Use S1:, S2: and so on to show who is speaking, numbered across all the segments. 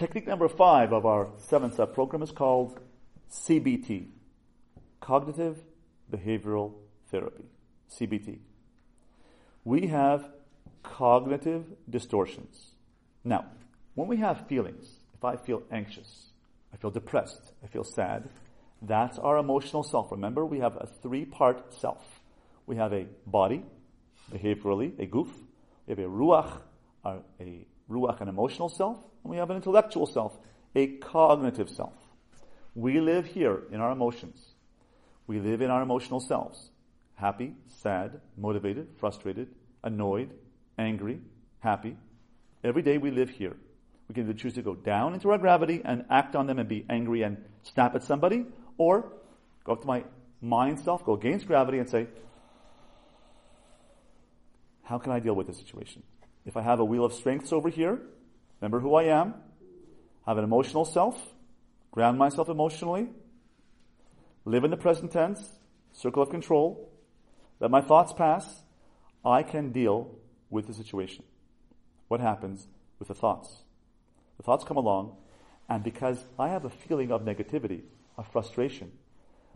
S1: Technique number five of our seven step program is called CBT. Cognitive Behavioral Therapy. CBT. We have cognitive distortions. Now, when we have feelings, if I feel anxious, I feel depressed, I feel sad, that's our emotional self. Remember, we have a three part self. We have a body, behaviorally, a guf. We have a ruach, a, a ruach, an emotional self. And we have an intellectual self, a cognitive self. We live here in our emotions. We live in our emotional selves. Happy, sad, motivated, frustrated, annoyed, angry, happy. Every day we live here. We can either choose to go down into our gravity and act on them and be angry and snap at somebody, or go up to my mind self, go against gravity and say, how can I deal with this situation? If I have a wheel of strengths over here, remember who I am, have an emotional self, ground myself emotionally, live in the present tense, circle of control, let my thoughts pass, I can deal with the situation. What happens with the thoughts? The thoughts come along, and because I have a feeling of negativity, of frustration,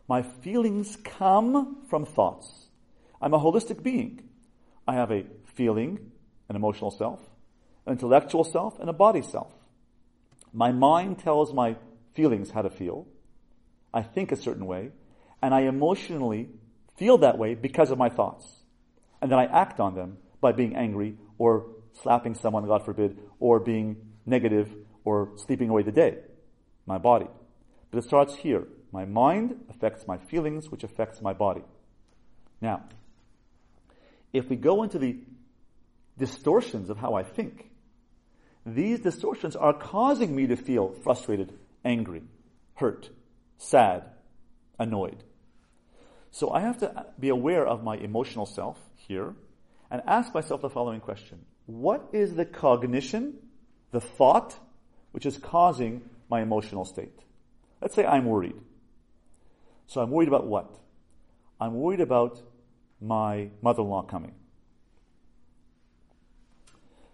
S1: my feelings come from thoughts. I'm a holistic being. I have a feeling, an emotional self, intellectual self, and a body self. My mind tells my feelings how to feel. I think a certain way, and I emotionally feel that way because of my thoughts. And then I act on them by being angry or slapping someone, God forbid, or being negative or sleeping away the day, my body. But it starts here. My mind affects my feelings, which affects my body. Now, if we go into the distortions of how I think, these distortions are causing me to feel frustrated, angry, hurt, sad, annoyed. So I have to be aware of my emotional self here and ask myself the following question. What is the cognition, the thought, which is causing my emotional state? Let's say I'm worried. So I'm worried about what? I'm worried about my mother-in-law coming.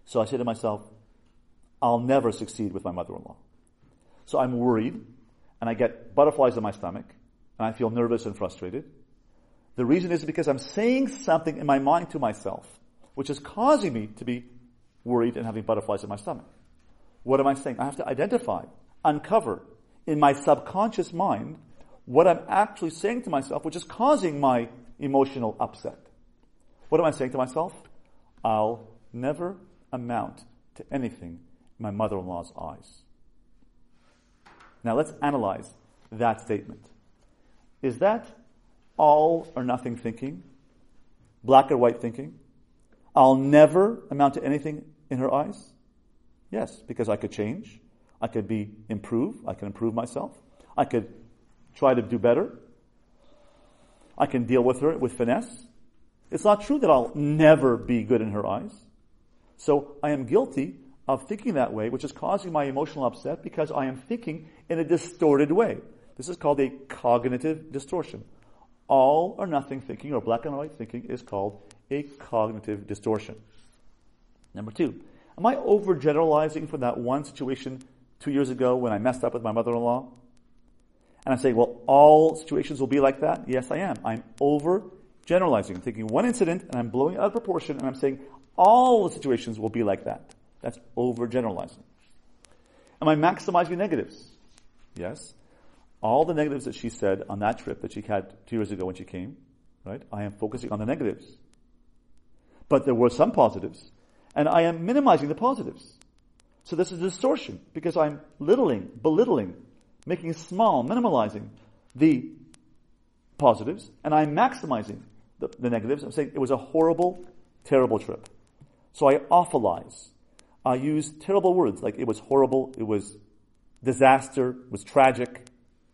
S1: So I say to myself, I'll never succeed with my mother-in-law. So I'm worried and I get butterflies in my stomach and I feel nervous and frustrated. The reason is because I'm saying something in my mind to myself, which is causing me to be worried and having butterflies in my stomach. What am I saying? I have to identify, uncover in my subconscious mind what I'm actually saying to myself, which is causing my emotional upset. What am I saying to myself? I'll never amount to anything in my mother-in-law's eyes. Now let's analyze that statement. Is that all or nothing thinking? Black or white thinking? I'll never amount to anything in her eyes? Yes, because I could change. I could be improve. I can improve myself. I could try to do better. I can deal with her with finesse. It's not true that I'll never be good in her eyes. So I am guilty of thinking that way, which is causing my emotional upset because I am thinking in a distorted way. This is called a cognitive distortion. All or nothing thinking or black and white thinking is called a cognitive distortion. Number two, am I overgeneralizing from that one situation two years ago when I messed up with my mother-in-law? And I'm saying, well, all situations will be like that? Yes, I am. I'm overgeneralizing. I'm taking one incident and I'm blowing it out of proportion and I'm saying all the situations will be like that. That's overgeneralizing. Am I maximizing negatives? Yes. All the negatives that she said on that trip that she had two years ago when she came, right? I am focusing on the negatives. But there were some positives, and I am minimizing the positives. So this is distortion because I'm littling, belittling, making small, minimalizing the positives, and I'm maximizing the, the negatives. I'm saying it was a horrible, terrible trip. So I awfulize. I use terrible words like it was horrible, it was disaster, it was tragic,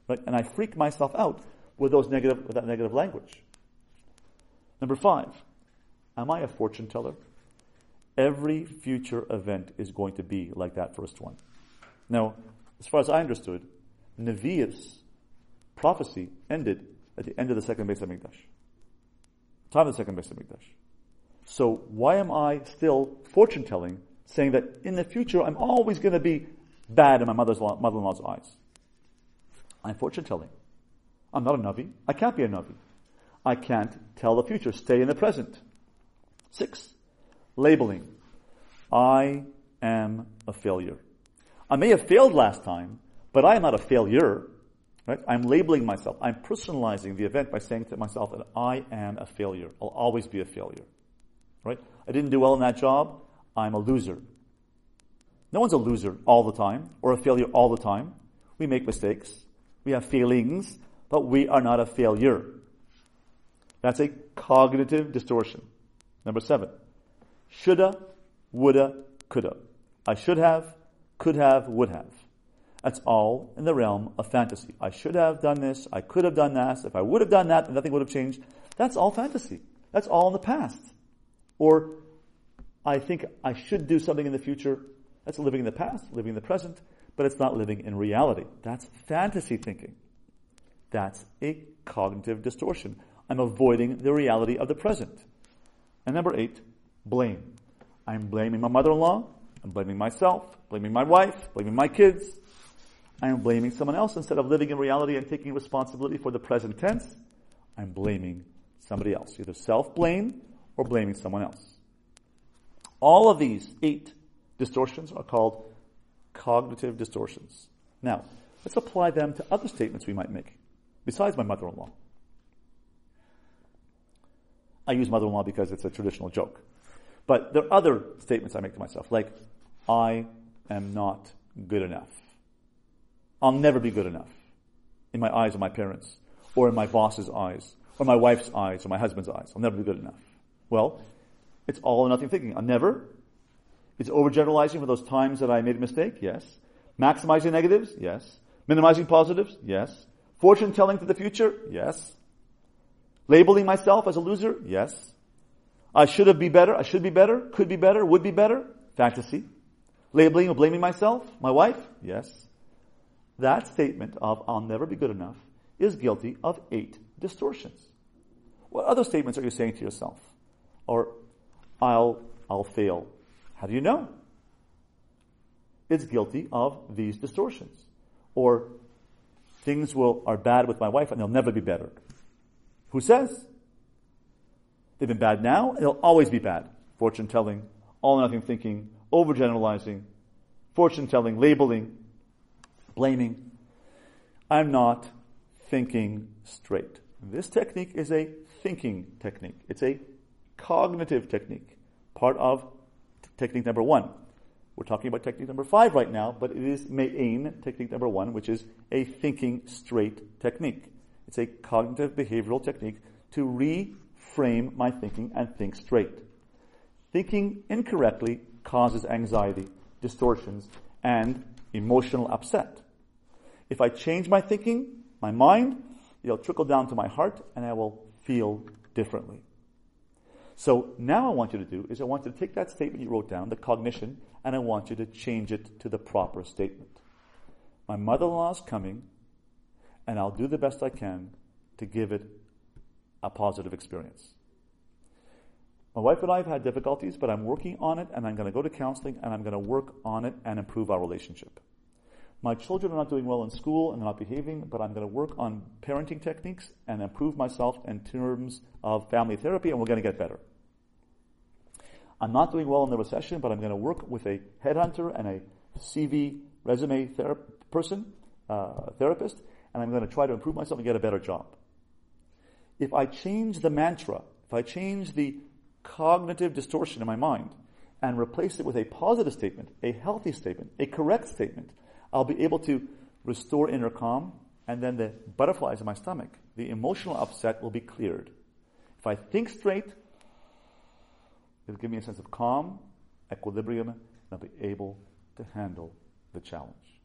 S1: right? And I freak myself out with those negative, with that negative language. Number five, Am I a fortune teller? Every future event is going to be like that first one. Now, as far as I understood, Nevi'us prophecy ended at the end of the second Beis Hamikdash. Time of the second Beis Hamikdash. So why am I still fortune telling, saying that in the future I'm always going to be bad in my mother's mother-in-law's eyes. I'm fortune telling. I'm not a Navi. I can't be a Navi. I can't tell the future. Stay in the present. Six, labeling. I am a failure. I may have failed last time, but I am not a failure. Right? I'm labeling myself. I'm personalizing the event by saying to myself that I am a failure. I'll always be a failure. Right? I didn't do well in that job. I'm a loser. No one's a loser all the time or a failure all the time. We make mistakes. We have feelings, but we are not a failure. That's a cognitive distortion. Number seven. Shoulda, woulda, coulda. I should have, could have, would have. That's all in the realm of fantasy. I should have done this. I could have done that. If I would have done that, nothing would have changed. That's all fantasy. That's all in the past. Or I think I should do something in the future. That's living in the past, living in the present, but it's not living in reality. That's fantasy thinking. That's a cognitive distortion. I'm avoiding the reality of the present. And number eight, blame. I'm blaming my mother-in-law. I'm blaming myself, blaming my wife, blaming my kids. I am blaming someone else instead of living in reality and taking responsibility for the present tense. I'm blaming somebody else, either self-blame or blaming someone else. All of these eight distortions are called cognitive distortions. Now, let's apply them to other statements we might make, besides my mother-in-law. I use mother-in-law because it's a traditional joke. But there are other statements I make to myself, like, I am not good enough. I'll never be good enough in my eyes of my parents, or in my boss's eyes, or my wife's eyes, or my husband's eyes. I'll never be good enough. Well, it's all or nothing thinking. I'll never. It's overgeneralizing for those times that I made a mistake, yes. Maximizing negatives, yes. Minimizing positives, yes. Fortune telling to the future, yes. Labeling myself as a loser, yes. I should have be better, I should be better, could be better, would be better, fantasy. Labeling or blaming myself, my wife, yes. That statement of I'll never be good enough is guilty of eight distortions. What other statements are you saying to yourself? Or I'll I'll fail. How do you know? It's guilty of these distortions. Or things will are bad with my wife and they'll never be better. Who says? They've been bad now, and they'll always be bad. Fortune telling, all or nothing thinking, overgeneralizing, fortune telling, labeling, blaming. I'm not thinking straight. This technique is a thinking technique. It's a cognitive technique, part of t- technique number one. We're talking about technique number five right now, but it is Me'ain technique number one, which is a thinking straight technique. It's a cognitive behavioral technique to reframe my thinking and think straight. Thinking incorrectly causes anxiety, distortions, and emotional upset. If I change my thinking, my mind, it'll trickle down to my heart and I will feel differently. So now I want you to do is I want you to take that statement you wrote down, the cognition, and I want you to change it to the proper statement. My mother-in-law is coming and I'll do the best I can to give it a positive experience. My wife and I have had difficulties, but I'm working on it and I'm going to go to counseling and I'm going to work on it and improve our relationship. My children are not doing well in school and they're not behaving, but I'm going to work on parenting techniques and improve myself in terms of family therapy and we're going to get better. I'm not doing well in the recession, but I'm going to work with a headhunter and a CV resume person, uh, therapist, and I'm going to try to improve myself and get a better job. If I change the mantra, if I change the cognitive distortion in my mind and replace it with a positive statement, a healthy statement, a correct statement, I'll be able to restore inner calm and then the butterflies in my stomach, the emotional upset will be cleared. If I think straight, it'll give me a sense of calm, equilibrium, and I'll be able to handle the challenge.